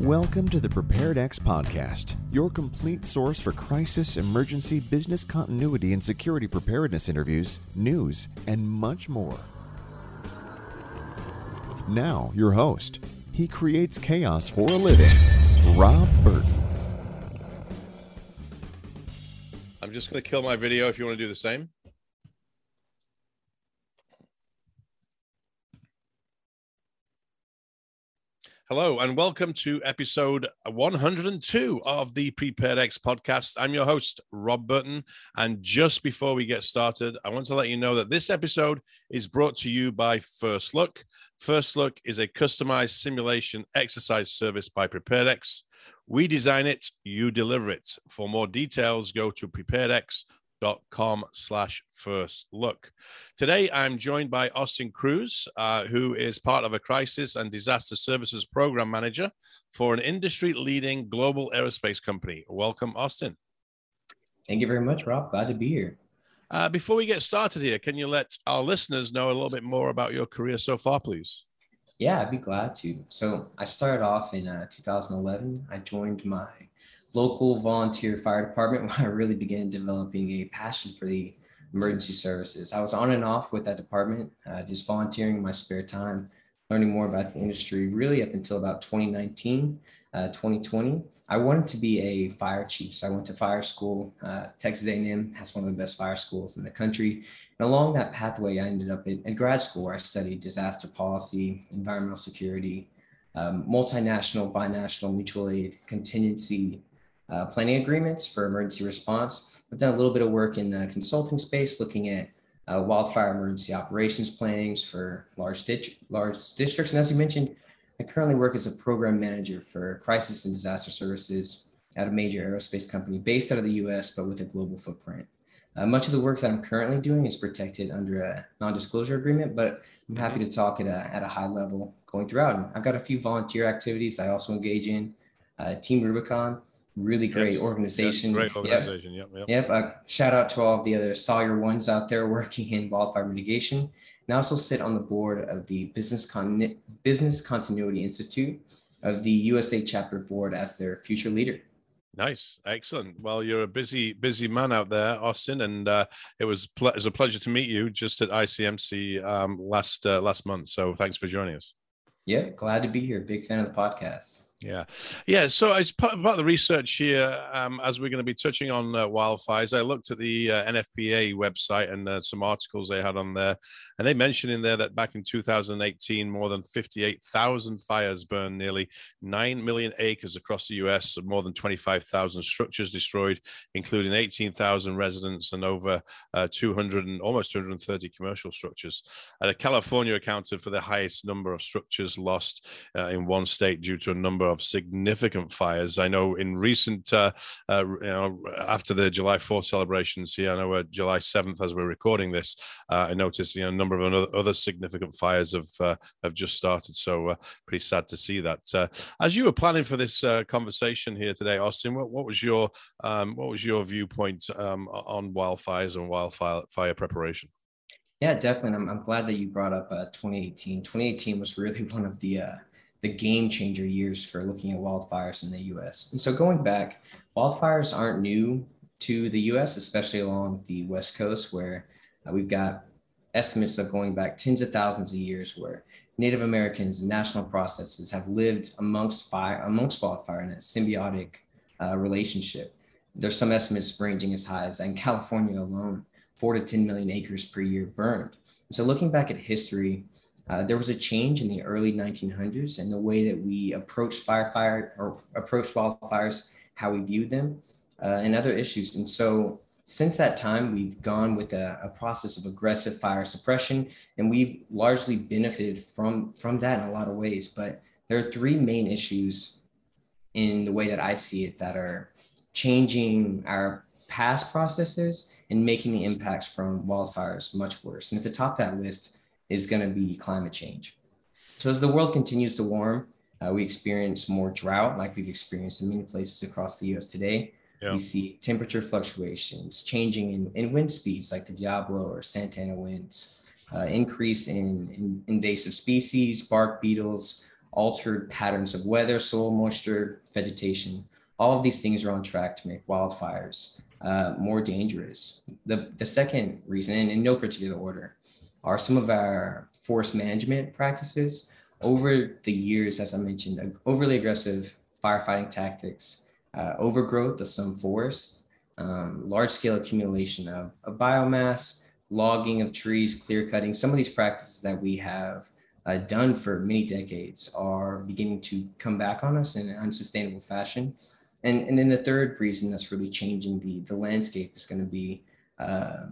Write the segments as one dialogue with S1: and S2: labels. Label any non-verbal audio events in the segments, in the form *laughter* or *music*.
S1: Welcome to the Prepared X podcast, your complete source for crisis, emergency, business continuity, and security preparedness interviews, news, and much more. Now, your host. He creates chaos for a living, Rob Burton.
S2: I'm just going to kill my video if you want to do the same. Hello, and welcome to episode 102 of the Prepared X podcast. I'm your host, Rob Burton. And just before we get started, I want to let you know that this episode is brought to you by First Look. First Look is a customized simulation exercise service by PreparedX. We design it, you deliver it. For more details, go to preparedx.com dot com slash first look. Today i'm joined by austin cruz uh, who is part of a crisis and disaster services program manager for an industry leading global aerospace company. Welcome austin.
S3: Thank you very much rob. Glad to be here.
S2: Uh, before we get started here can you let our listeners know a little bit more about your career so far please?
S3: Yeah i'd be glad to. So i started off in uh, 2011 i joined my local volunteer fire department *laughs* when I really began developing a passion for the emergency services. I was on and off with that department, uh, just volunteering in my spare time, learning more about the industry, really up until about 2019, uh, 2020. I wanted to be a fire chief, so I went to fire school. Uh, Texas A&M has one of the best fire schools in the country, and along that pathway, I ended up at, grad school where I studied disaster policy, environmental security, um, multinational, binational, mutual aid, contingency uh, planning agreements for emergency response. I've done a little bit of work in the consulting space, looking at uh, wildfire emergency operations plannings for large, dit- large districts. And as you mentioned, I currently work as a program manager for crisis and disaster services at a major aerospace company based out of the US, but with a global footprint. Uh, much of the work that I'm currently doing is protected under a non-disclosure agreement, but I'm happy to talk at a, at a high level going throughout. And I've got a few volunteer activities I also engage in. Uh, Team Rubicon, really great yes. organization.
S2: Yes, great organization. Yep.
S3: Yep. yep. Uh, shout out to all of the other Sawyer ones out there *laughs* working in wildfire mitigation. And I also sit on the board of the Business, Con- Business Continuity Institute of the USA chapter board as their future leader.
S2: Nice, excellent. Well, you're a busy, busy man out there, Austin, and uh, it was ple- it was a pleasure to meet you just at ICMC um, last uh, last month. So thanks for joining us.
S3: Yeah, glad to be here. Big fan of the podcast.
S2: Yeah, yeah. So as part of the research here, um, as we're going to be touching on uh, wildfires, I looked at the uh, NFPA website and uh, some articles they had on there, and they mentioned in there that back in 2018, more than 58,000 fires burned nearly 9 million acres across the U.S. more than 25,000 structures destroyed, including 18,000 residents and over uh, 200 and almost 230 commercial structures. And California accounted for the highest number of structures lost uh, in one state due to a number of significant fires. I know in recent, uh, uh, you know, after the July 4th celebrations here, I know uh, July 7th, as we're recording this, uh, I noticed you know a number of other, significant fires have uh, have just started. So uh, pretty sad to see that. as you were planning for this conversation here today, Austin, what, what was your um, what was your viewpoint um, on wildfires and wildfire fire preparation?
S3: Yeah, definitely. I'm, I'm glad that you brought up uh, 2018. 2018 was really *laughs* one of the uh, the game changer years for looking at wildfires in the US. And so going back, wildfires aren't new to the US, especially along the West Coast, where uh, we've got estimates of going back tens of thousands of years where Native Americans and national processes have lived amongst fire, amongst wildfire in a symbiotic uh, relationship. There's some estimates ranging as high as in California alone, four to 10 million acres per year burned. So looking back at history, uh, there was a change in the early 1900s in the way that we approached firefight or approached wildfires, how we viewed them, uh, and other issues. And so since that time, we've gone with a, a, process of aggressive fire suppression, and we've largely benefited from, from that in a lot of ways. But there are three main issues in the way that I see it that are changing our past processes and making the impacts from wildfires much worse. And at the top of that list is going to be climate change. So as the world continues to warm, uh, we experience more drought, like we've experienced in many places across the U.S. today. Yeah. We see temperature fluctuations, changing in, in wind speeds, like the Diablo or Santa Ana winds, uh, increase in, in invasive species, bark beetles, altered patterns of weather, soil moisture, vegetation. All of these things are on track to make wildfires uh, more dangerous. The, the second reason, and in no particular order, are some of our forest management practices. Over the years, as I mentioned, overly aggressive firefighting tactics, uh, overgrowth of some forests, um, large scale accumulation of, of, biomass, logging of trees, clear cutting. Some of these practices that we have uh, done for many decades are beginning to come back on us in an unsustainable fashion. And, and then the third reason that's really changing the, the landscape is going to be uh,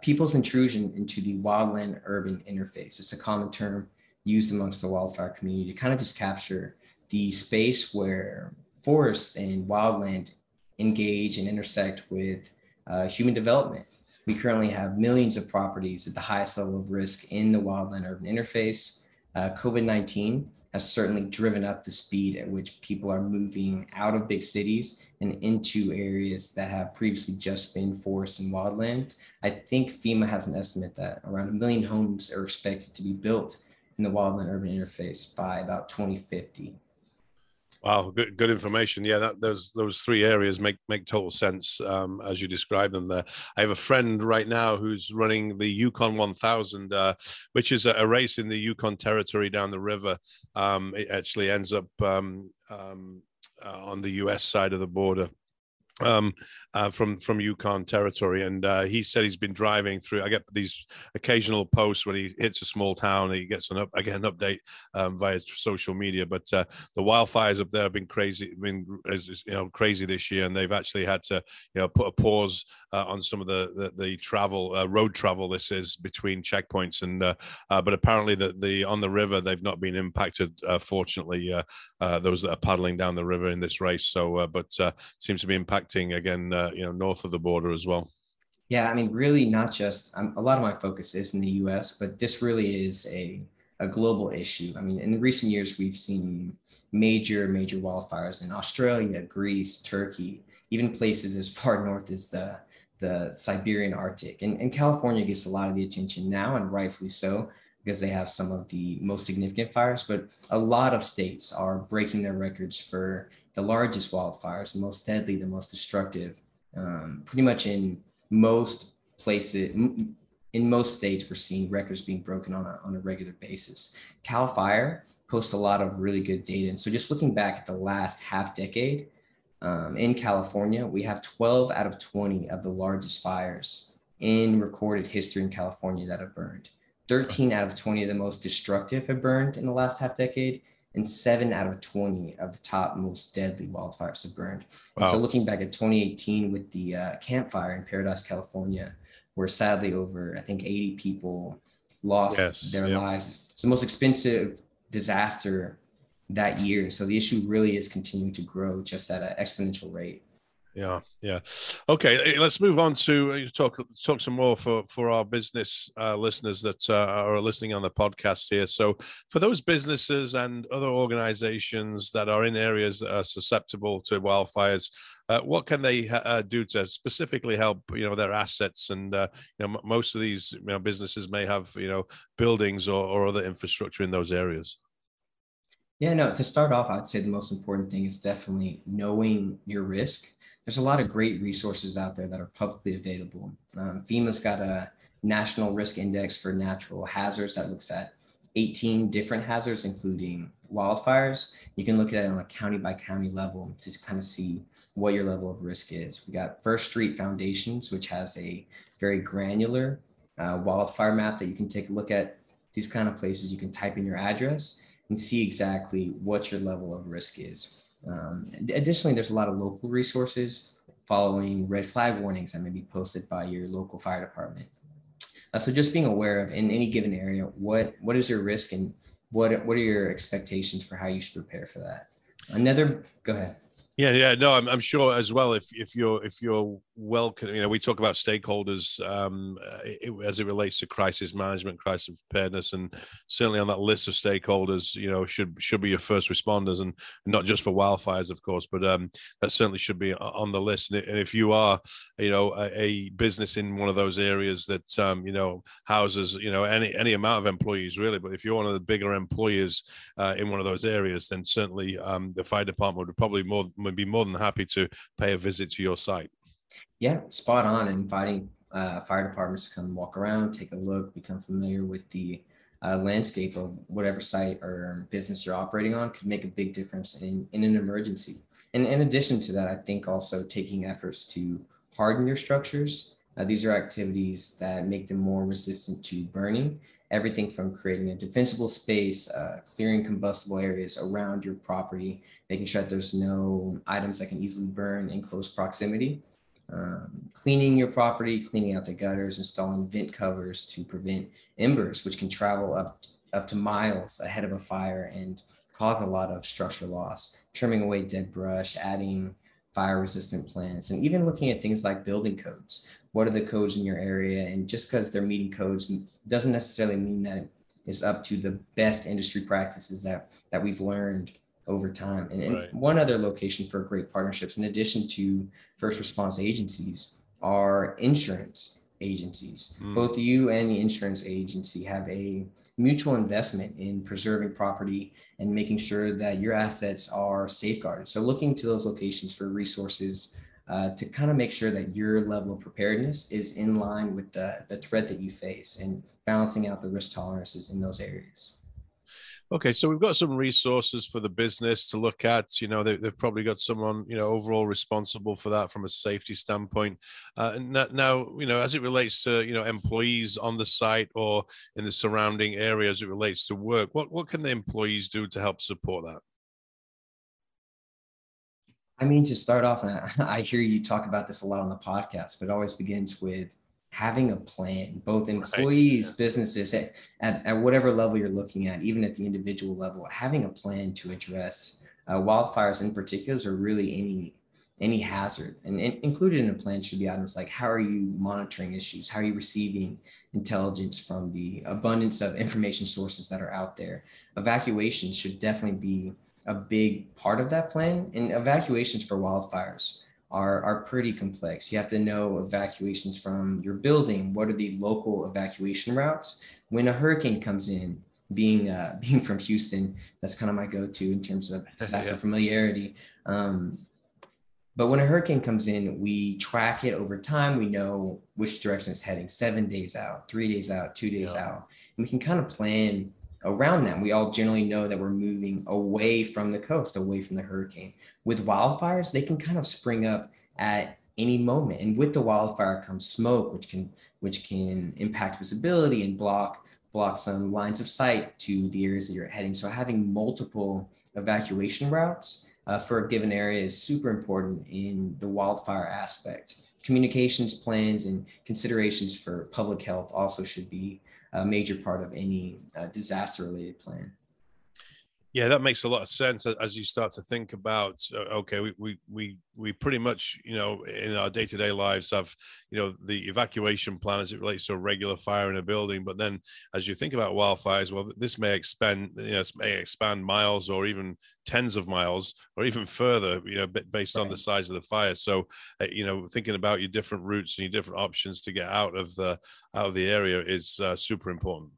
S3: people's intrusion into the wildland urban interface. It's a common term used amongst the wildfire community to kind of just capture the space where forests and wildland engage and intersect with uh, human development. We currently have millions of properties at the highest level of risk in the wildland urban interface. Uh, COVID 19 has certainly driven up the speed at which people are moving out of big cities and into areas that have previously just been forest and wildland. I think FEMA has an estimate that around a million homes are expected to be built in the wildland urban interface by about 2050.
S2: Wow, good, good information. Yeah, that, those those three areas make make total sense um, as you describe them there. I have a friend right now who's running the Yukon 1000, uh, which is a, a, race in the Yukon territory down the river. Um, it actually ends up um, um uh, on the U.S. side of the border um, uh, from from Yukon territory, and uh, he said he's been driving through. I get these occasional posts when he hits a small town, he gets an up again an update um, via social media. But uh, the wildfires up there have been crazy, been you know crazy this year, and they've actually had to you know put a pause uh, on some of the the, the travel uh, road travel. This is between checkpoints, and uh, but apparently the the on the river they've not been impacted. fortunately, those that are paddling down the river in this race. So, but seems to be again uh, you know north of the border as well?
S3: Yeah, I mean, really, not just um, a lot of my focus is in the U.S., but this really is a a global issue. I mean, in recent years, we've seen major, major wildfires in Australia, Greece, Turkey, even places as *laughs* far north as the the Siberian Arctic. And, and California gets a lot of the attention now, and rightfully so, because they have some of the most significant fires. But a lot of states are breaking their records for the largest wildfires, the most deadly, the most destructive um, pretty much in most places, in most states, we're seeing records being broken on a, on a regular basis. Cal Fire posts a lot of really good data. And so just looking back at the last half decade um, in California, we have 12 out of 20 of the largest fires in recorded history in California that have burned. 13 out of 20 of the most destructive have burned in the last half decade, and seven out of 20 of the top most deadly wildfires have burned. Wow. So looking back at 2018 with the uh, Camp Fire in Paradise, California, where sadly over, I think 80 people lost yes, their yep. lives. It's the most expensive disaster that year. So the issue really is continuing to grow just at an exponential rate.
S2: Yeah, yeah. Okay, eh, let's move on to uh, talk talk some more for for our business uh, listeners that uh, are listening on the podcast here. So, for those businesses and other organizations that are in areas that are susceptible to wildfires, uh, what can they uh, do to specifically help you know their assets? And uh, you know, m- most of these you know businesses may have you know buildings or, or other infrastructure in those areas.
S3: Yeah, no. To start off, I'd say the most important thing is definitely knowing your risk there's a lot of great resources out there that are publicly available. Um, FEMA's got a national risk index for natural hazards that looks at 18 different hazards, including wildfires. You can look at it on a county by county level to kind of see what your level of risk is. We got First Street Foundations, which has a very granular uh, wildfire map that you can take a look at. These kind of places you can type in your address and see exactly what your level of risk is. Um, additionally, there's a lot of local resources following red flag warnings that may be posted by your local fire department. Uh, so just being aware of in any given area, what, what is your risk and what, what are your expectations for how you should prepare for that? Another, go ahead.
S2: Yeah, yeah, no, I'm, I'm sure as well. If if you're if you're well, you know, we talk about stakeholders um, it, as it relates to crisis management, crisis preparedness, and certainly on that list of stakeholders, you know, should should be your first responders, and not just for wildfires, of course, but um, that certainly should be on the list. And if you are, you know, a, a business in one of those areas that um, you know houses, you know, any any amount of employees really, but if you're one of the bigger employers uh, in one of those areas, then certainly um, the fire department would probably more would be more than happy to pay a visit to your site.
S3: Yeah, spot on. And Inviting uh, fire departments to come walk around, take a look, become familiar with the uh, landscape of whatever site or business you're operating on could make a big difference in, in an emergency. And in addition to that, I think also taking efforts to harden your structures. Uh, these are activities that make them more resistant to burning. Everything from creating a defensible space, uh, clearing combustible areas around your property, making sure that there's no items that can easily burn in close proximity, um, cleaning your property, cleaning out the gutters, installing vent covers to prevent embers, which can travel up up to miles ahead of a fire and cause a lot of structure loss. Trimming away dead brush, adding fire resistant plants, and even looking at things like building codes. What are the codes in your area? And just because they're meeting codes doesn't necessarily mean that it is up to the best industry practices that that we've learned over time. And, and one other location for great partnerships, in addition to first response agencies, are insurance agencies. Mm. Both you and the insurance agency have a mutual investment in preserving property and making sure that your assets are safeguarded. So, looking to those locations for resources uh, to kind of make sure that your level of preparedness is in line with the, the threat that you face and balancing out the risk tolerances in those areas.
S2: Okay, so we've got some resources for the business to look at. You know, they, have probably got someone, you know, overall responsible for that from a safety standpoint. Uh, now, you know, as it relates to, you know, employees on the site or in the surrounding area as it relates to work, what, what can the employees do to help support that?
S3: I mean, to start off, and I *laughs* hear you talk about this a lot on the podcast, but it always begins with having a plan, both employees, right. businesses, at, at, at, whatever level you're looking at, even at the individual level, having a plan to address uh, wildfires in particular are really any any hazard. And, and included in a plan should be items like how are you monitoring issues? How are you receiving intelligence from the abundance of information sources that are out there? Evacuations should definitely be a big part of that plan. And evacuations for wildfires are, are pretty complex. You have to know evacuations from your building. What are the local evacuation routes? When a hurricane comes in, being uh, *laughs* being from Houston, that's kind of my go-to in terms of *laughs* disaster yeah. familiarity. Um, but when a hurricane comes in, we track it over time. We know which direction it's heading, seven days out, three days out, two days yeah. out. And we can kind of plan around them. We all generally know that we're moving away from the coast, away from the hurricane. With wildfires, they can kind of spring up at any moment. And with the wildfire comes smoke, which can which can impact visibility and block block some lines of sight to the areas that you're heading. So having multiple evacuation routes uh, for a given area is super important in the wildfire aspect. Communications plans and considerations for public health also should be a major part of any uh, disaster related plan.
S2: Yeah, that makes a lot of sense as you start to think about. Uh, okay, we we we we pretty much, you know, in our day to day lives have, you know, the evacuation plan as it relates to a regular fire in a building. But then, as you think about wildfires, well, this may expand, you know, may expand miles or even tens of miles or even further, you know, based right. on the size of the fire. So, uh, you know, thinking about your different routes and your different options to get out of the out of the area is uh, super important.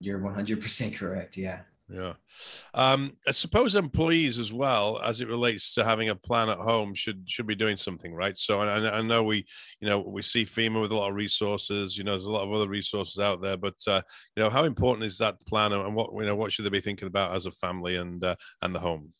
S3: You're 100% correct. Yeah.
S2: Yeah. Um, I suppose employees as well, as it relates to having a plan at home, should should be doing something, right? So I, I know we, you know, we see FEMA with a lot of resources. You know, there's a lot of other resources out there, but uh, you know, how important is that plan, and what you know, what should they be thinking about as a family and uh, and the home?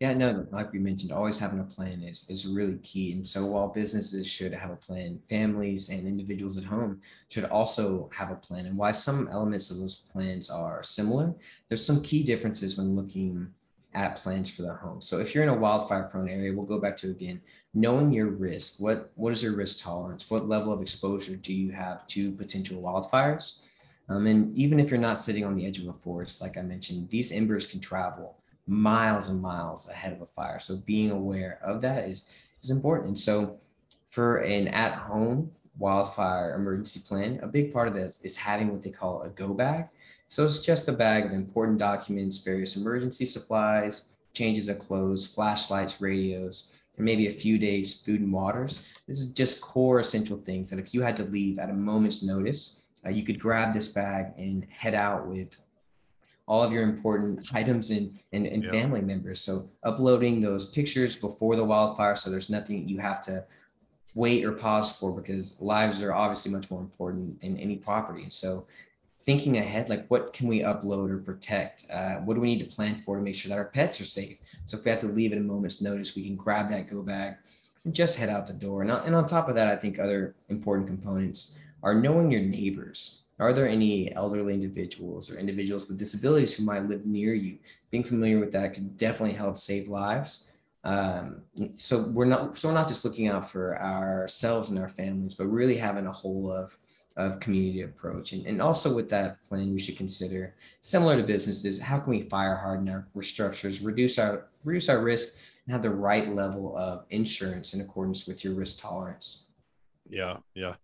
S3: Yeah, no, like we mentioned, always having a plan is is really key. And so while businesses should have a plan, families and individuals at home should also have a plan. And why some elements of those plans are similar, there's some key differences when looking at plans for the home. So if you're in a wildfire prone area, we'll go back to again, knowing your risk. What what is your risk tolerance? What level of exposure do you have to potential wildfires? Um, and even if you're not sitting on the edge of a forest, like I mentioned, these embers can travel miles and miles ahead of a fire. So being aware of that is is important. And so for an at-home wildfire emergency plan, a big part of this is having what they call a go bag. So it's just a bag of important documents, various emergency supplies, changes of clothes, flashlights, radios, and maybe a few days food and waters. This is just core essential things that if you had to leave at a moment's notice, uh, you could grab this bag and head out with all of your important items and, and, and yeah. family members. So uploading those pictures before the wildfire, so there's nothing you have to wait or pause for because lives are obviously much more important than any property. So thinking ahead, like what can we upload or protect? Uh, what do we need to plan for to make sure that our pets are safe? So if we have to leave at a moment's notice, we can grab that go bag and just head out the door. And, and on top of that, I think other important components are knowing your neighbors. Are there any elderly individuals or individuals with disabilities who might live near you? Being familiar with that can definitely help save lives. Um, so we're not so we're not just looking out for ourselves and our families, but really having a whole of of community approach. And, and also with that plan, we should consider similar to businesses, how can we fire harden our structures, reduce our reduce our risk, and have the right level of insurance in accordance with your risk tolerance.
S2: Yeah, yeah,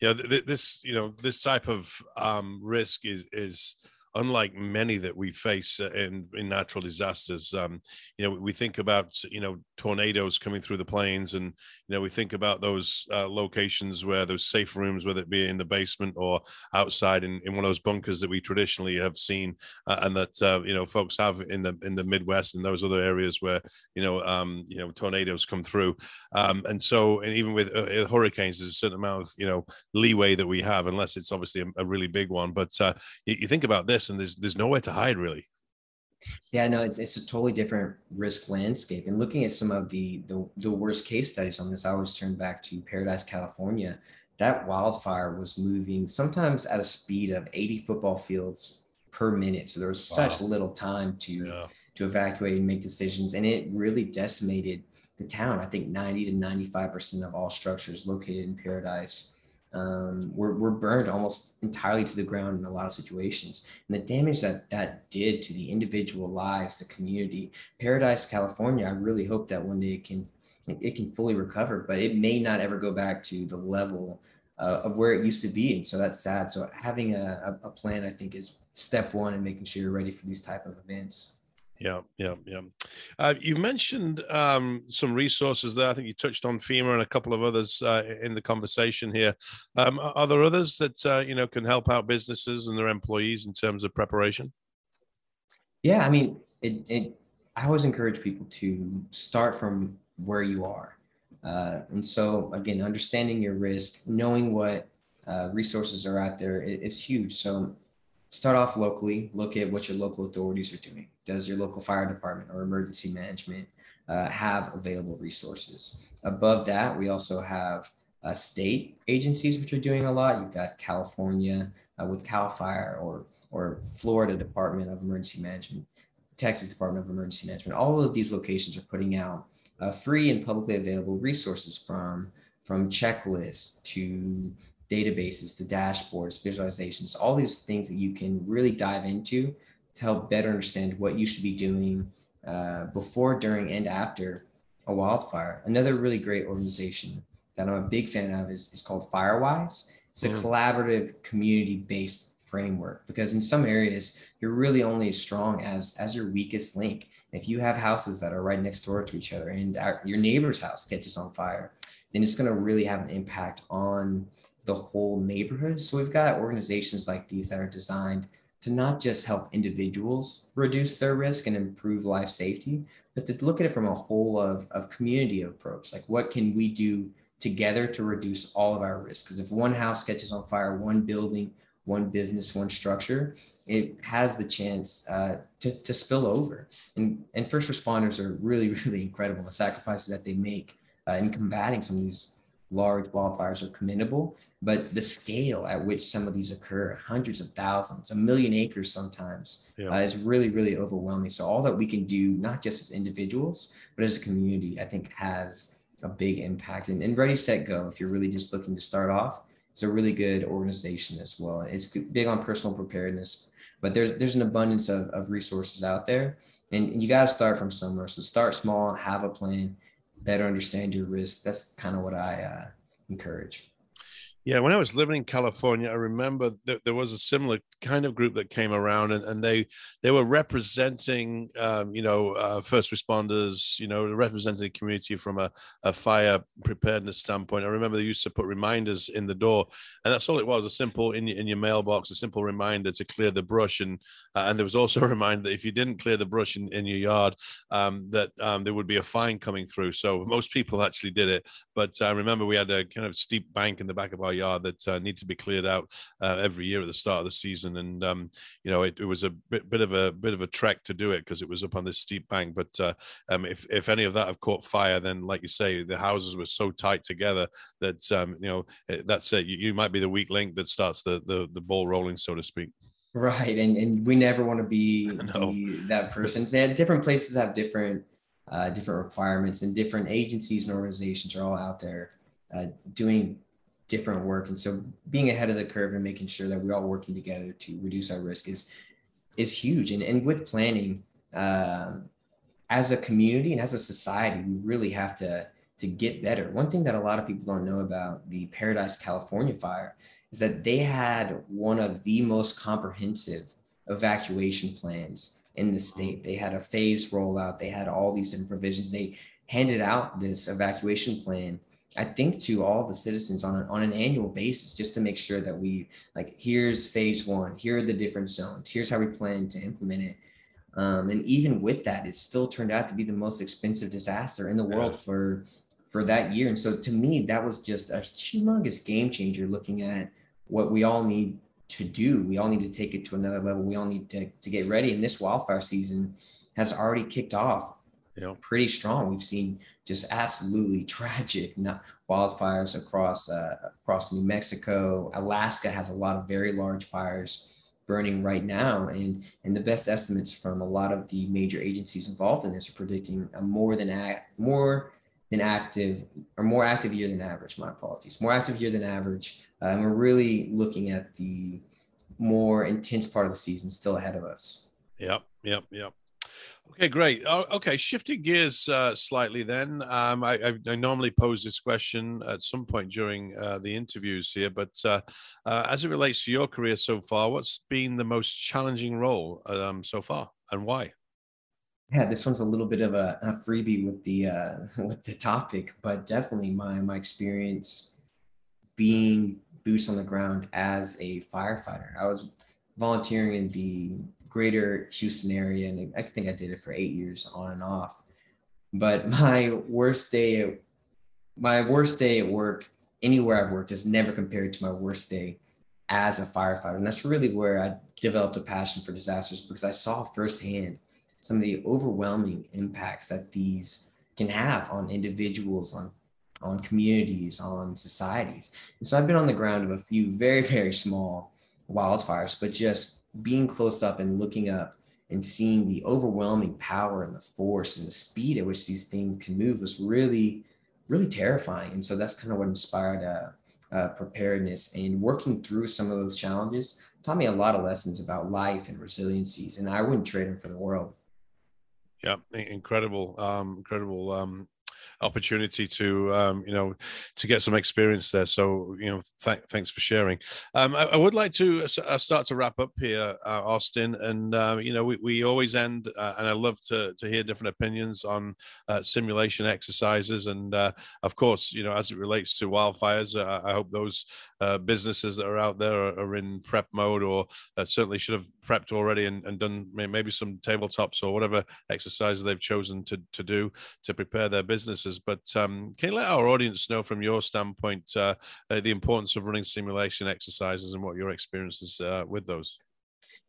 S2: yeah. This you know this type of um, risk is is unlike many that we face uh, in, in natural disasters. Um, you know, we think about you know tornadoes coming through the plains, and you know we think about those uh, locations where those safe rooms, whether it be in the basement or outside in, in one of those bunkers that we traditionally have seen, uh, and that uh, you know folks have in the in the Midwest and those other areas where you know um, you know tornadoes come through, um, and so and even with uh, hurricanes, there's a certain amount of you know leeway that we have, unless it's obviously a, a really big one. But uh, you, you think about this and there's there's nowhere to hide really.
S3: Yeah, no, it's it's a totally different risk landscape. And looking at some of the the, the worst case studies on this, I always turn back to Paradise, California. That wildfire was moving sometimes at a speed of 80 football fields per minute. So there was wow. such little time to yeah. to evacuate and make decisions, and it really decimated the town. I think 90 to 95 percent of all structures located in Paradise um, were, were burned almost entirely to the ground in a lot of situations. And the damage that that did to the individual lives, the community, Paradise, California, I really hope that one day it can it can fully recover, but it may not ever go back to the level uh, of where it used to be. And so that's sad. So having a, a plan, I think, is step one in making sure you're ready for these type of events.
S2: Yeah, yeah, yeah. Uh, you mentioned um, some resources there. I think you touched on FEMA and a couple of others uh, in the conversation here. Um, are there others that uh, you know can help out businesses and their employees in terms of preparation?
S3: Yeah, I mean, it, it I always encourage people to start from where you are, uh, and so again, understanding your risk, knowing what uh, resources are out there is huge. So start off locally, look at what your local authorities are doing. Does your local fire department or emergency management uh, have available resources? Above that, we also have uh, state agencies which are doing a lot. You've got California uh, with CAL FIRE or, or Florida Department of Emergency Management, Texas Department of Emergency Management. All of these locations are putting out uh, free and publicly available resources from, from checklists to databases to dashboards, visualizations, all these things that you can really dive into to help better understand what you should be doing uh, before, during, and after a wildfire. Another really great organization that I'm a big fan of is, is called Firewise. It's a mm. collaborative community-based framework because in some areas you're really only as strong as as your weakest link. If you have houses that are right next door to each other and our, your neighbor's house catches on fire, then it's going to really have an impact on the whole neighborhood. So we've got organizations like these that are designed to not just help individuals reduce their risk and improve life safety, but to look at it from a whole of, of community approach. Like what can we do together to reduce all of our risk? Because if one house catches on fire, one building, one business, one structure, it has the chance uh, to, to spill over. And, and first responders are really, *laughs* really incredible. The sacrifices that they make uh, in combating some of these large wildfires are commendable, but the scale at which some of these occur, hundreds of thousands, a million acres sometimes, yeah. uh, is really, really overwhelming. So all that we can do, not just as individuals, but as a community, I think has a big impact. And, and Ready, Set, Go, if you're really just looking to start off, it's a really good organization as well. It's big on personal preparedness, but there's there's an abundance of, of resources out there and you got to start from somewhere so start small have a plan better understand your risk. That's kind of what i uh, encourage
S2: yeah, when I was living in California, I remember that there was a similar kind of group that came around, and, and they they were representing, um, you know, uh, first responders, you know, representing the community from a, a fire preparedness standpoint. I remember they used to put reminders in the door, and that's all it was—a simple in in your mailbox, a simple reminder to clear the brush, and uh, and there was also *laughs* a reminder that if you didn't clear the brush in, in your yard, um, that um, there would be a fine coming through. So most people actually did it, but I remember we had a kind of steep bank in the back of our yard that uh, need to be cleared out uh, every year at the start of the season. And um, you know, it, it, was a bit, bit of a bit of a trek to do it because it was up on this steep bank. But uh, um, if if any of that have caught fire, then like you say, the houses were so tight together that um, you know that's it. You, you might be the weak link that starts the the, the ball rolling, so to speak.
S3: Right, and and we never want to be, *laughs* no. that person. different places have different uh, different requirements, and different agencies and organizations are all out there uh, doing different work. And so being ahead of the curve and making sure that we're all working together to reduce our risk is is huge. And, and with planning, uh, as a community and as a society, we really have to to get better. One thing that a lot of people don't know about the Paradise, California fire is that they had one of the most comprehensive evacuation plans in the state. They had a phase rollout. They had all these different provisions. They handed out this evacuation plan I think to all the citizens on, a, on an annual basis, just to make sure that we like, here's phase one, here are the different zones, here's how we plan to implement it. Um, and even with that, it still turned out to be the most expensive disaster in the world yeah. for for that year. And so to me, that was just a humongous game changer looking at what we all need to do. We all need to take it to another level. We all need to, to get ready. And this wildfire season has already kicked off you know, pretty strong. We've seen just absolutely *laughs* tragic wildfires across uh, across New Mexico. Alaska has a lot of very large fires burning right now, and and the best estimates from a lot of the major agencies involved in this are predicting a more than act more than active or more active year than average. My apologies, more active year than average. Uh, and we're really looking at the more intense part of the season still ahead of us.
S2: Yep, yep, yep. Okay, great. Oh, okay, shifting gears uh, slightly then. Um, I, I, I, normally pose this question at some point during uh, the interviews here, but uh, uh as it relates to your career so far, what's been the most challenging role um, so far and why?
S3: Yeah, this one's a little bit of a, a freebie with the uh, *laughs* with the topic, but definitely my my experience being boots on the ground as a firefighter. I was volunteering in the greater Houston area, and I think I did it for eight years on and off. But *laughs* my worst day, my worst day at work anywhere I've worked is never compared to my worst day as a firefighter, and that's really where I developed a passion for disasters because I saw firsthand some of the overwhelming impacts that these can have on individuals, on on communities, on societies. And so I've been on the ground of a few very, *laughs* very small wildfires, but just being close up and looking up and seeing the overwhelming power and the force and the speed at which these things can move was really, really terrifying. And so that's kind of what inspired uh, uh, preparedness and working through some of those challenges taught me a lot of lessons about life and resiliencies. And I wouldn't trade them for the world.
S2: Yeah, incredible, um, incredible um, opportunity to um, you know to get some experience there. So you know, th- thanks for sharing. Um, I, I, would like to uh, uh, start to wrap up here, uh, Austin, and uh, you know we, we always end, uh, and I love to to hear different opinions on simulation exercises, and of course, you know, as it relates to wildfires, I hope those businesses that are out there are, are in prep mode, or certainly should have prepped already and, and done maybe some tabletops or whatever exercises they've chosen to, to do to prepare their But um, can you let our audience know from your standpoint uh, uh, the importance of running simulation exercises and what your experiences uh, with those?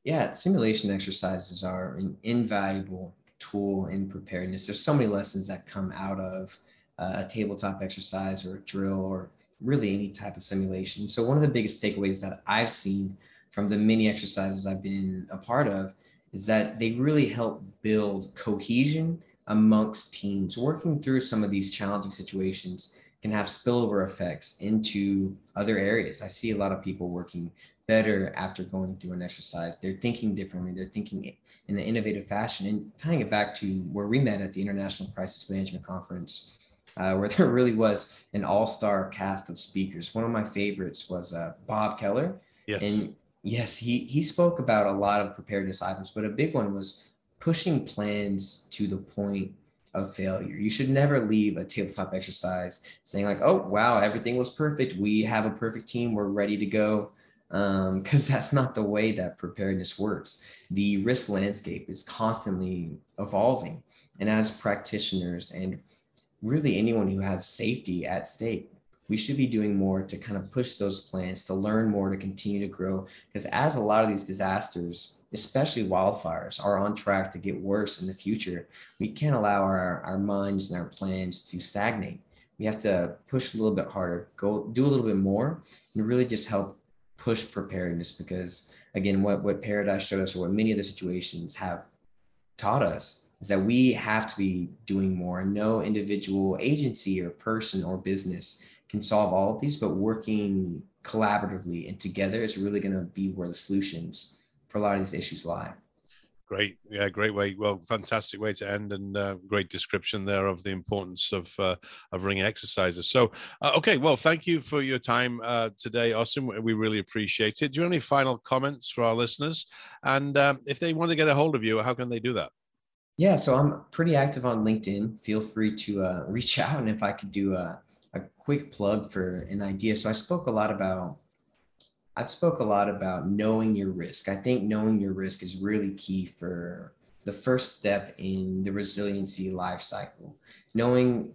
S3: Yeah, simulation exercises are an invaluable tool in preparedness. There's so many lessons that come out of uh, a tabletop exercise or a drill or really any type of simulation. So one of the biggest takeaways that I've seen from the many exercises I've been a part of is that they really help build cohesion amongst teams. Working through some of these challenging situations can have spillover effects into other areas. I see a lot of people working better after going through an exercise. They're thinking differently. They're thinking in an innovative fashion. And tying it back to where we met at the International Crisis Management Conference, uh, *laughs* where there really was an all-star cast of speakers. One of my favorites was uh, Bob Keller.
S2: Yes.
S3: And yes, he he spoke about a lot of preparedness items, but a big one was pushing plans to the point of failure. You should never leave a tabletop exercise saying like, "Oh, wow, everything was perfect. We have a perfect team. We're ready to go." Because um, *laughs* that's not the way that preparedness works. The risk landscape is constantly evolving, and as practitioners and really anyone who has safety at stake, we should be doing more to kind of push those plans to learn more to continue to grow. Because as a lot of these disasters especially wildfires, are on track to get worse in the future, we can't allow our, our minds and our plans to stagnate. We have to push a little bit harder, go do a little bit more, and really just help push preparedness. Because again, what, what Paradise showed us, or what many of the situations have taught us, is that we have to be doing more. And no individual agency or person or business can solve all of these, but working collaboratively and together is really going to be where the solutions for a lot of these issues lie.
S2: Great, yeah, great way. Well, fantastic way to end, and uh, great description there of the importance of uh, of ring exercises. So, uh, okay, well, thank you for your time uh, today, Austin. We really appreciate it. Do you have any final comments for our listeners? And um, if they want to get a hold of you, how can they do that?
S3: Yeah, so I'm pretty active on LinkedIn. Feel free to uh, reach *laughs* out, and if I could do a, a quick plug for an idea. So I spoke a lot about I spoke a lot about knowing your risk. I think knowing your risk is really key for the first step in the resiliency life cycle. Knowing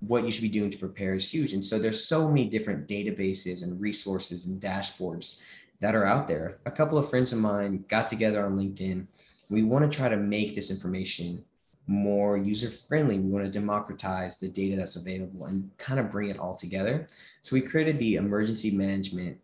S3: what you should be doing to prepare is huge. And so there's so many different databases and resources and dashboards that are out there. A couple of friends of mine got together on LinkedIn. We want to try to make this information more user friendly. We want to democratize the data that's available and kind of bring it all together. So we created the emergency management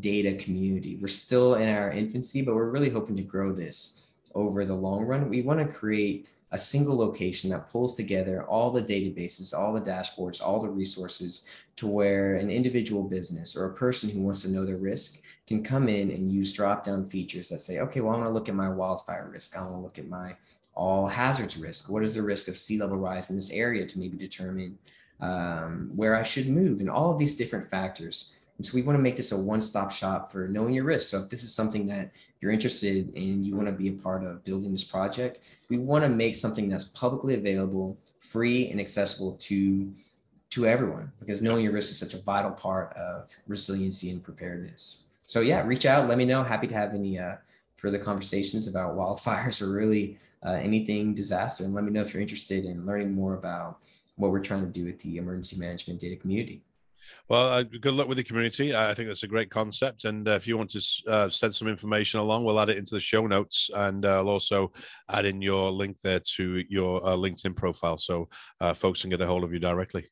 S3: data community. We're still in our infancy, but we're really hoping to grow this over the long run. We want to create a single location that pulls together all the databases, all the dashboards, all the resources to where an individual business or a person who wants to know their risk can come in and use drop down features that say, okay, well, I want to look at my wildfire risk. I want to look at my all hazards risk. What is the risk of sea level rise in this area to maybe determine um, where I should move and all of these different factors and so we want to make this a one-stop shop for knowing your risk. So if this is something that you're interested in, you want to be a part of building this project, we want to make something that's publicly available, free and accessible to to everyone because knowing your risk is such a vital part of resiliency and preparedness. So yeah, reach out, let me know. Happy to have any uh, further conversations about wildfires *laughs* or really uh, anything disaster. And let me know if you're interested in learning more about what we're trying to do with the emergency management data community.
S2: Well, uh, good luck with the community. I think that's a great concept. And uh, if you want to uh, send some information along, we'll add it into the show notes. And uh, I'll also add in your link there to your uh, LinkedIn profile so uh, folks can get a hold of you directly.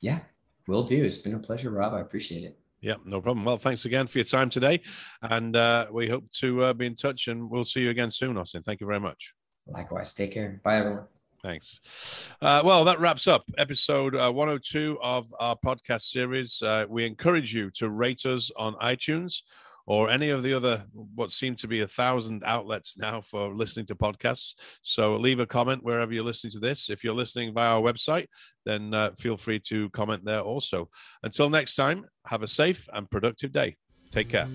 S3: Yeah, will do. It's been a pleasure, Rob. I appreciate it.
S2: Yeah, no problem. Well, thanks again for your time today. And we hope to be in touch and we'll see you again soon, Austin. Thank you very much.
S3: Likewise. Take care. Bye, everyone.
S2: Thanks. Uh, well, that wraps up episode uh, 102 of our podcast series. Uh, we encourage you to rate us on iTunes or any of the other what seem to be a thousand outlets *laughs* now for listening to podcasts. So leave a comment wherever you're listening to this. If you're listening via our website, then uh, feel free to comment there also. Until next time, have a safe and productive day. Take care.